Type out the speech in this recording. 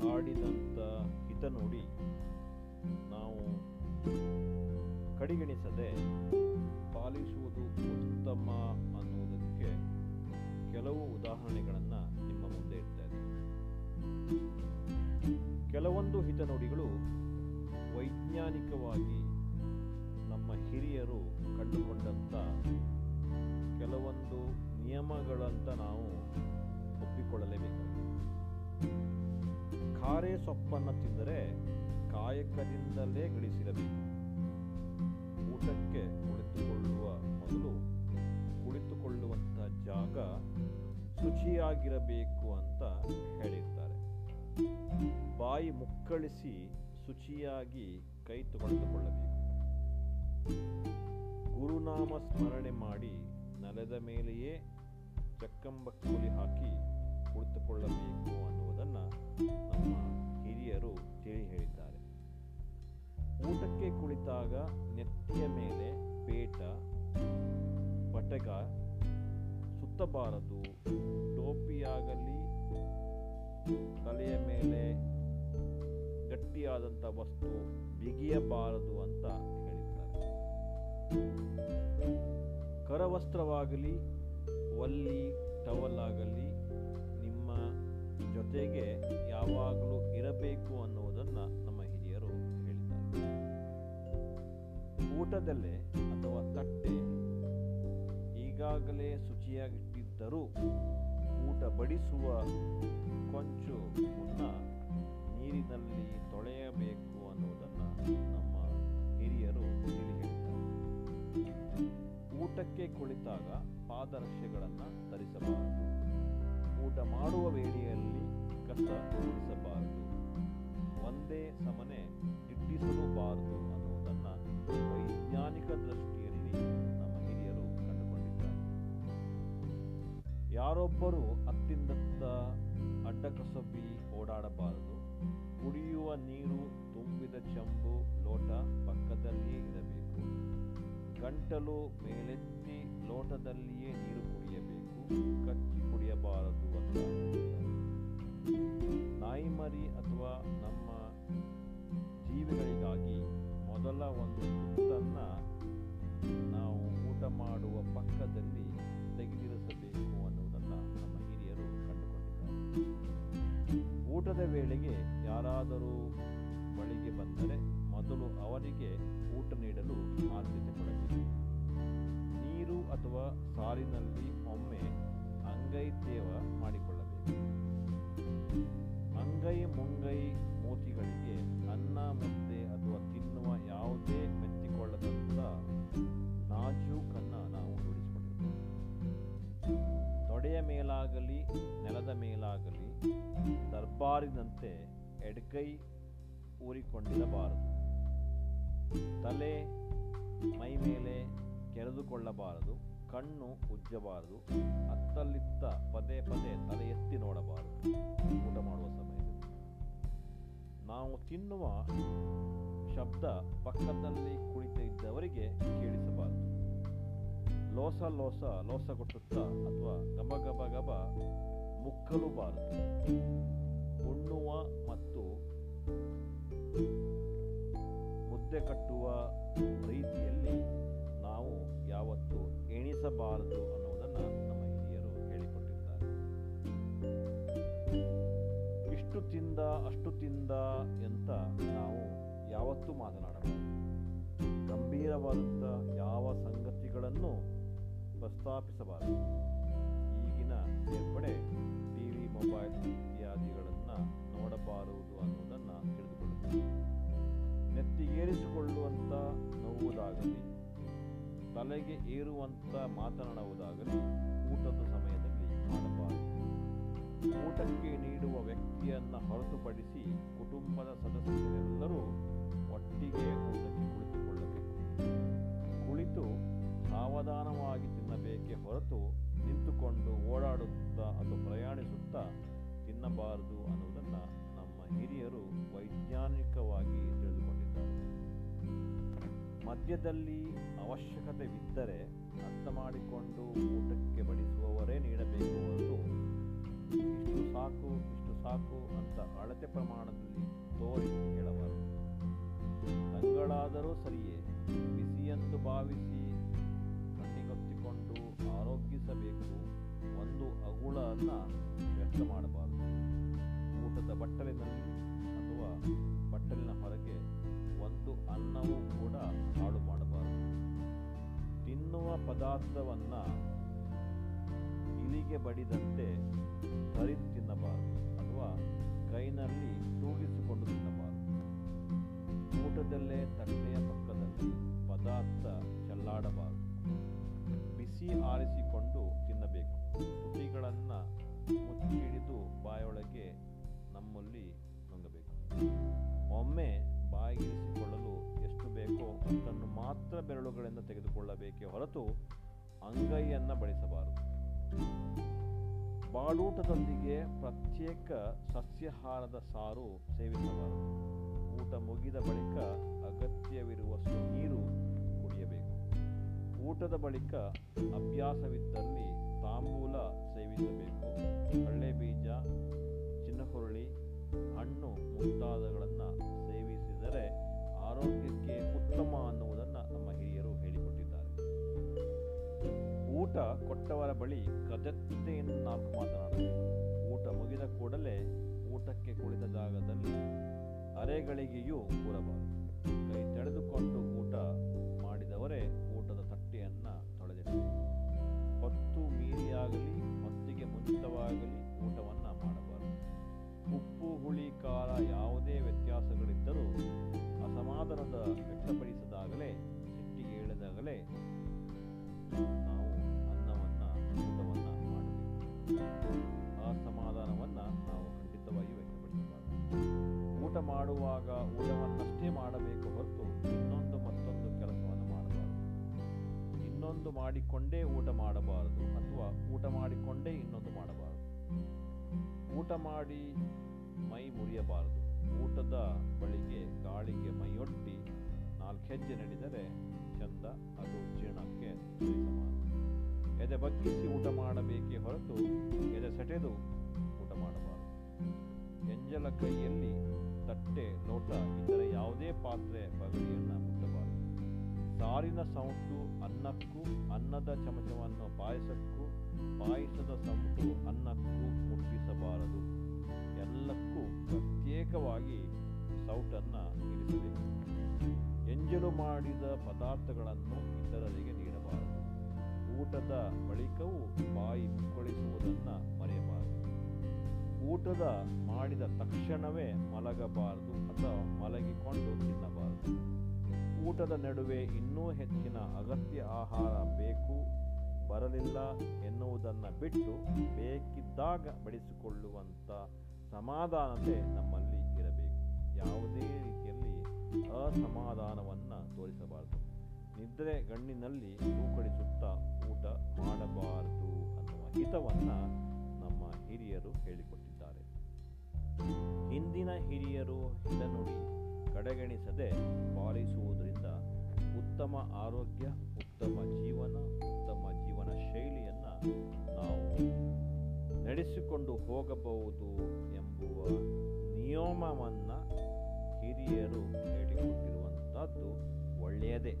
ಹಿಂದಿನ ಹಿತ ನೋಡಿ ನಾವು ಕಡೆಗಣಿಸದೆ ಪಾಲಿಸುವುದು ಉತ್ತಮ ಅನ್ನುವುದಕ್ಕೆ ಕೆಲವು ಉದಾಹರಣೆಗಳನ್ನು ನಿಮ್ಮ ಮುಂದೆ ಇದ್ದೇನೆ. ಕೆಲವೊಂದು ಹಿತನುಡಿಗಳು ವೈಜ್ಞಾನಿಕವಾಗಿ ನಮ್ಮ ಹಿರಿಯರು ಕಂಡುಕೊಂಡಂಥ ಕೆಲವೊಂದು ನಿಯಮಗಳಂತ ನಾವು ಒಪ್ಪಿಕೊಳ್ಳಲೇಬೇಕಾಗಿದೆ. ಖಾರೆ ಸೊಪ್ಪನ್ನು ತಿಂದರೆ ಕಾಯಕದಿಂದಲೇ ಗಳಿಸಿರಬೇಕು. ಊಟಕ್ಕೆ ಕುಳಿತುಕೊಳ್ಳುವ ಮೊದಲು ಕುಳಿತುಕೊಳ್ಳುವಂಥ ಜಾಗ ಶುಚಿಯಾಗಿರಬೇಕು ಅಂತ ಹೇಳಿರ್ತಾರೆ. ಬಾಯಿ ಮುಕ್ಕಳಿಸಿ ಶುಚಿಯಾಗಿ ಕೈ ತೊಳೆದುಕೊಳ್ಳಬೇಕು. ಗುರುನಾಮ ಸ್ಮರಣೆ ಮಾಡಿ ನೆಲದ ಮೇಲೆಯೇ ಚಕ್ಕಂಬಕ್ಕೂಲಿ ಹಾಕಿ ಕುಳಿತುಕೊಳ್ಳಬೇಕು ಅನ್ನುವುದನ್ನು ನಮ್ಮ ಹಿರಿಯರು ತಿಳಿ ಹೇಳಿದ್ದಾರೆ ಊಟಕ್ಕೆ ಕುಳಿತಾಗ ನೆತ್ತಿಯ ಮೇಲೆ ಪೇಟ ಪಟಗ ಸುತ್ತಬಾರದು. ಟೋಪಿಯಾಗಲಿ, ತಲೆಯ ಮೇಲೆ ಗಟ್ಟಿಯಾದಂಥ ವಸ್ತು ಬಿಗಿಯಬಾರದು ಅಂತ ಹೇಳಿದ್ದಾರೆ. ಕರವಸ್ತ್ರವಾಗಲಿ, ಒಲ್ಲಿ, ಟವಲ್ ಆಗಲಿ ನಿಮ್ಮ ಜೊತೆಗೆ ಯಾವಾಗಲೂ ಇರಬೇಕು ಅನ್ನುವುದನ್ನು ನಮ್ಮ ಹಿರಿಯರು ಹೇಳಿದ್ದಾರೆ. ಊಟದಲ್ಲೇ ಅಥವಾ ತಟ್ಟೆ ಈಗಾಗಲೇ ಶುಚಿಯಾಗಿಟ್ಟಿದ್ದರೂ ಊಟ ಬಡಿಸುವ ಕೊಂಚು ಮುನ್ನ ನೀರಿನಲ್ಲಿ ತೊಳೆಯಬೇಕು ಅನ್ನುವುದನ್ನು ನಮ್ಮ ಹಿರಿಯರು ಹೇಳಿ ಹೇಳ್ತಾರೆ ಊಟಕ್ಕೆ ಕುಳಿತಾಗ ಪಾದರಕ್ಷೆಗಳನ್ನು ಧರಿಸಬಾರದು. ಊಟ ಮಾಡುವ ವೇಳೆಯಲ್ಲಿ ಕಸ ಸಮನೆ ದಿಟ್ಟಿಸಲೂಬಾರದು ಅನ್ನುವುದನ್ನು ವೈಜ್ಞಾನಿಕ ದೃಷ್ಟಿಯಲ್ಲಿ ನಮ್ಮ ಹಿರಿಯರು ಕಂಡುಕೊಂಡಿದ್ದಾರೆ. ಯಾರೊಬ್ಬರು ಅತ್ತಿಂದತ್ತ ಅಡ್ಡಕಸಬಿ ಓಡಾಡಬಾರದು. ಕುಡಿಯುವ ನೀರು, ತುಂಬಿದ ಚಂಬು, ಲೋಟ ಪಕ್ಕದಲ್ಲಿಯೇ ಇರಬೇಕು. ಗಂಟಲು ಮೇಲೆತ್ತಿ ಲೋಟದಲ್ಲಿಯೇ ನೀರು ಕುಡಿಯಬೇಕು. ಕಚ್ಚಿ ಕುಡಿಯಬಾರದು ಅಂತ. ನಾಯಿಮರಿ ಅಥವಾ ನಮ್ಮ ಜೀವಿಗಳಿಗಾಗಿ ಮೊದಲ ಒಂದು ತುತ್ತನ್ನು ನಾವು ಊಟ ಮಾಡುವ ಪಕ್ಕದಲ್ಲಿ ತೆಗೆದಿರಿಸಬೇಕು ಅನ್ನುವುದನ್ನು ನಮ್ಮ ಹಿರಿಯರು ಕಂಡುಕೊಂಡಿದ್ದಾರೆ. ಊಟದ ವೇಳೆಗೆ ಯಾರಾದರೂ ಬಳಿಗೆ ಬಂದರೆ ಮೊದಲು ಅವರಿಗೆ ಊಟ ನೀಡಲು ಆದ್ಯತೆ ಕೊಡಬೇಕು. ನೀರು ಅಥವಾ ಸಾಲಿನಲ್ಲಿ ಒಮ್ಮೆ ಅಂಗೈ ತೇವ ಮಾಡಿಕೊಳ್ಳಬೇಕು. ಅಂಗೈ ಮುಂಗೈ ಮೂತಿಗಳಿಗೆ ಅನ್ನ, ಮುದ್ದೆ ಅಥವಾ ತಿನ್ನುವ ಯಾವುದೇ ಮೆತ್ತಿಕೊಳ್ಳದಂಥ ನಾಜೂಕನ್ನು ನಾವು ರೂಢಿಸಿಕೊಂಡಿರಬೇಕು ತೊಡೆಯ ಮೇಲಾಗಲಿ, ನೆಲದ ಮೇಲಾಗಲಿ, ದರ್ಬಾರಿನಂತೆ ಎಡ್ಗೈ ಊರಿಕೊಂಡಿರಬಾರದು. ತಲೆ, ಮೈ ಮೇಲೆ ಕೆರೆದುಕೊಳ್ಳಬಾರದು. ಕಣ್ಣು ಉಜ್ಜಬಾರದು. ಅತ್ತಲ್ಲಿತ್ತ ಪದೇ ಪದೇ ತಲೆ ಎತ್ತಿ ನೋಡಬಾರದು. ನಾವು ತಿನ್ನುವ ಶಬ್ದ ಪಕ್ಕದಲ್ಲಿ ಕುಳಿತ ಇದ್ದವರಿಗೆ ಕೇಳಿಸಬಾರದು. ಲೋಸ ಲೋಸ ಲೋಸ ಕೊಟ್ಟುತ್ತಾ ಅಥವಾ ಗಬ ಗಬ ಗಬ ಮುಕ್ಕಲೂಬಾರದು. ಉಣ್ಣುವ ಮತ್ತು ಮುದ್ದೆ ಕಟ್ಟುವ ರೀತಿಯಲ್ಲಿ ನಾವು ಯಾವತ್ತೂ ಎಣಿಸಬಾರದು ಅನ್ನುವುದನ್ನು ಇಷ್ಟು ತಿಂದ, ಅಷ್ಟು ತಿಂದ ಅಂತ ನಾವು ಯಾವತ್ತೂ ಮಾತನಾಡಬಾರದು ಗಂಭೀರವಾದಂಥ ಯಾವ ಸಂಗತಿಗಳನ್ನು ಪ್ರಸ್ತಾಪಿಸಬಾರದು. ಈಗಿನ ಸೇರ್ಪಡೆ ಟಿ ವಿ ಮೊಬೈಲ್ ಇತ್ಯಾದಿಗಳನ್ನು ನೋಡಬಾರದು ಅನ್ನೋದನ್ನು ತಿಳಿದುಕೊಳ್ಳಬೇಕು ನೆತ್ತಿಗೇರಿಸಿಕೊಳ್ಳುವಂಥ ನೋವುದಾಗಲಿ, ತಲೆಗೆ ಏರುವಂಥ ಮಾತನಾಡುವುದಾಗಲಿ ಊಟದ ಸಮಯದಲ್ಲಿ ಮಾಡಬಾರದು ಊಟಕ್ಕೆ ನೀಡುವ ವ್ಯಕ್ತಿಯನ್ನು ಹೊರತುಪಡಿಸಿ ಕುಟುಂಬದ ಸದಸ್ಯರೆಲ್ಲರೂ ಒಟ್ಟಿಗೆ ಊಟಕ್ಕೆ ಕುಳಿತುಕೊಳ್ಳಬೇಕು. ಕುಳಿತು ಸಾವಧಾನವಾಗಿ ತಿನ್ನಬೇಕೆ ಹೊರತು ನಿಂತುಕೊಂಡು ಓಡಾಡುತ್ತಾ ಅಥವಾ ಪ್ರಯಾಣಿಸುತ್ತಾ ತಿನ್ನಬಾರದು ಅನ್ನುವುದನ್ನು ನಮ್ಮ ಹಿರಿಯರು ವೈಜ್ಞಾನಿಕವಾಗಿ ತಿಳಿದುಕೊಂಡಿದ್ದಾರೆ. ಮಧ್ಯದಲ್ಲಿ ಅವಶ್ಯಕತೆವಿದ್ದರೆ ಅರ್ಥ ಮಾಡಿಕೊಂಡು ಊಟಕ್ಕೆ ಬಡಿಸುವವರೇ ಪ್ರಮಾಣದಲ್ಲಿ ತೋರಿಸಿ ಹೇಳಬಾರದು. ತಂಗಳಾದರೂ ಸರಿಯೇ, ಬಿಸಿಯೆಂದು ಭಾವಿಸಿ ಕಣ್ಣಿಗೊತ್ತಿಕೊಂಡು ಆರೋಗ್ಯಿಸಬೇಕು, ಒಂದು ಅಗುಳನ್ನು ವ್ಯರ್ಥ ಮಾಡಬಾರದು. ಊಟದ ಬಟ್ಟಲಿನಲ್ಲಿ ಅಥವಾ ಬಟ್ಟಲಿನ ಹೊರಗೆ ಒಂದು ಅನ್ನವೂ ಕೂಡ ಹಾಳು ಮಾಡಬಾರದು. ತಿನ್ನುವ ಪದಾರ್ಥವನ್ನು ಇಲಿಗೆ ಬಡಿದಂತೆ ಹರಿದು ತಿನ್ನಬಾರದು. ಅಥವಾ ಆರಿಸಿಕೊಂಡು ತಿನ್ನಬೇಕು. ತುಟಿಗಳನ್ನು ಮುಚ್ಚಿಡಿದು ಬಾಯೊಳಗೆ ನಮ್ಮಲ್ಲಿ ನುಂಗಬೇಕು. ಒಮ್ಮೆ ಬಾಯಿಗಿರಿಸಿಕೊಳ್ಳಲು ಎಷ್ಟು ಬೇಕೋ ಅಷ್ಟನ್ನು ಮಾತ್ರ ಬೆರಳುಗಳಿಂದ ತೆಗೆದುಕೊಳ್ಳಬೇಕೇ ಹೊರತು ಅಂಗೈಯನ್ನು ಬಳಸಬಾರದು ಬಾಡೂಟದೊಂದಿಗೆ ಪ್ರತ್ಯೇಕ ಸಸ್ಯಾಹಾರದ ಸಾರು ಸೇವಿಸಬಾರದು. ಊಟ ಮುಗಿದ ಬಳಿಕ ಕುಡಿಯಬೇಕು ಊಟದ ಬಳಿಕ ಅಭ್ಯಾಸವಿದ್ದಲ್ಲಿ ತಾಂಬೂಲ ಸೇವಿಸಬೇಕು. ಕಳ್ಳೆಬೀಜ ಚಿನ್ನಹುರುಳಿ, ಹಣ್ಣು ಮುಂತಾದಗಳನ್ನು ಸೇವಿಸಿದರೆ ಆರೋಗ್ಯಕ್ಕೆ ಉತ್ತಮ ಅನ್ನುವುದನ್ನು ನಮ್ಮ ಹಿರಿಯರು ಹೇಳಿಕೊಟ್ಟಿದ್ದಾರೆ. ಊಟ ಕೊಟ್ಟವರ ಬಳಿ ಕದತ್ತೆಯನ್ನು ನಾಲ್ಕು ಮಾತನಾಡಬೇಕು. ಊಟ ಮುಗಿದ ಕೂಡಲೇ ಊಟಕ್ಕೆ ಕುಳಿತ ಜಾಗದಲ್ಲಿ ಅರೆಗಳಿಗೆಯೂ ಕೂರಬಾರದು. ಕೈ ತೆಳೆದುಕೊಂಡು ಊಟ ಮಾಡಿದವರೇ ಉಪ್ಪು, ಹುಳಿ, ಖಾರ ಯಾವುದೇ ವ್ಯತ್ಯಾಸಗಳಿದ್ದರೂ ಅಸಮಾಧಾನದ ವ್ಯಕ್ತಪಡಿಸಿದಾಗಲೇ, ಸಿಟ್ಟಿಗೆ ಹೇಳಿದಾಗಲೇ ನಾವು ಅನ್ನವನ್ನು ಊಟವನ್ನು ಮಾಡಬೇಕು. ಅಸಮಾಧಾನವನ್ನು ನಾವು ಖಂಡಿತವಾಗಿಯೂ ವ್ಯಕ್ತಪಡಿಸಬಾರದು. ಊಟ ಮಾಡುವಾಗ ಊಟವನ್ನಷ್ಟೇ ಮಾಡಬೇಕು ಹೊರತು ಇನ್ನೊಂದು ಮತ್ತೊಂದು ಕೆಲಸವನ್ನು ಮಾಡಬಾರದು. ಇನ್ನೊಂದು ಮಾಡಿಕೊಂಡೇ ಊಟ ಮಾಡಬಾರದು ಅಥವಾ ಊಟ ಮಾಡಿಕೊಂಡೇ ಇನ್ನೊಂದು ಮಾಡಬಾರದು. ಊಟ ಮಾಡಿ ಮೈ ಮುರಿಯಬಾರದು. ಊಟದ ಬಳಿಗೆ ಗಾಳಿಗೆ ಮೈಯೊಡ್ಡಿ ನಾಲ್ಕು ಹೆಜ್ಜೆ ನಡೆದರೆ ಚಂದ, ಅದು ಜೀರ್ಣಕ್ಕೆ ಸರಿಸಮಾನ. ಎದೆ ಬಗ್ಗಿಸಿ ಊಟ ಮಾಡಬೇಕೇ ಹೊರತು ಎದೆ ಸೆಟೆದು ಊಟ ಮಾಡಬಾರದು. ಎಂಜಲ ಕೈಯಲ್ಲಿ ತಟ್ಟೆ, ಲೋಟ, ಇತರ ಯಾವುದೇ ಪಾತ್ರೆ ಬಗೆಯನ್ನು ಸಾರಿನ ಸೌಟು ಅನ್ನಕ್ಕೂ, ಅನ್ನದ ಚಮಚವನ್ನು ಪಾಯಸಕ್ಕೂ, ಪಾಯಸದ ಸೌಟು ಅನ್ನಕ್ಕೂ ಮುಟ್ಟಿಸಬಾರದು. ಎಲ್ಲಕ್ಕೂ ಪ್ರತ್ಯೇಕವಾಗಿ ಸೌಟನ್ನು ಇರಿಸಬೇಕು. ಎಂಜಲು ಮಾಡಿದ ಪದಾರ್ಥಗಳನ್ನು ಇತರರಿಗೆ ನೀಡಬಾರದು. ಊಟದ ಬಳಿಕವೂ ಬಾಯಿ ಮುಕ್ಕಳಿಸುವುದನ್ನು ಮರೆಯಬಾರದು. ಊಟದ ಮಾಡಿದ ತಕ್ಷಣವೇ ಮಲಗಬಾರದು ಅಥವಾ ಮಲಗಿಕೊಂಡು ತಿನ್ನಬಾರದು. ಊಟದ ನಡುವೆ ಇನ್ನೂ ಹೆಚ್ಚಿನ ಅಗತ್ಯ ಆಹಾರ ಬೇಕು, ಬರಲಿಲ್ಲ ಎನ್ನುವುದನ್ನು ಬಿಟ್ಟು ಬೇಕಿದ್ದಾಗ ಬಡಿಸಿಕೊಳ್ಳುವಂಥ ಸಮಾಧಾನತೆ ನಮ್ಮಲ್ಲಿ ಇರಬೇಕು. ಯಾವುದೇ ರೀತಿಯಲ್ಲಿ ಅಸಮಾಧಾನವನ್ನು ತೋರಿಸಬಾರದು. ನಿದ್ರೆ ಗಣ್ಣಿನಲ್ಲಿ ತೂಕಡಿಸುತ್ತಾ ಊಟ ಮಾಡಬಾರದು ಅನ್ನುವ ಹಿತವನ್ನು ನಮ್ಮ ಹಿರಿಯರು ಹೇಳಿಕೊಟ್ಟಿದ್ದಾರೆ. ಹಿಂದಿನ ಹಿರಿಯರು ಹಿತನುಡಿ ಕಡೆಗಣಿಸದೆ ಪಾಲಿಸುವುದರಿಂದ ಉತ್ತಮ ಆರೋಗ್ಯ, ಉತ್ತಮ ಜೀವನ ಉತ್ತಮ ಜೀವನ ಶೈಲಿಯನ್ನು ನಾವು ನಡೆಸಿಕೊಂಡು ಹೋಗಬಹುದು ಎಂಬುವ ನಿಯಮವನ್ನು ಹಿರಿಯರು ಹೇಳಿಕೊಟ್ಟಿರುವಂಥದ್ದು ಒಳ್ಳೆಯದೇ.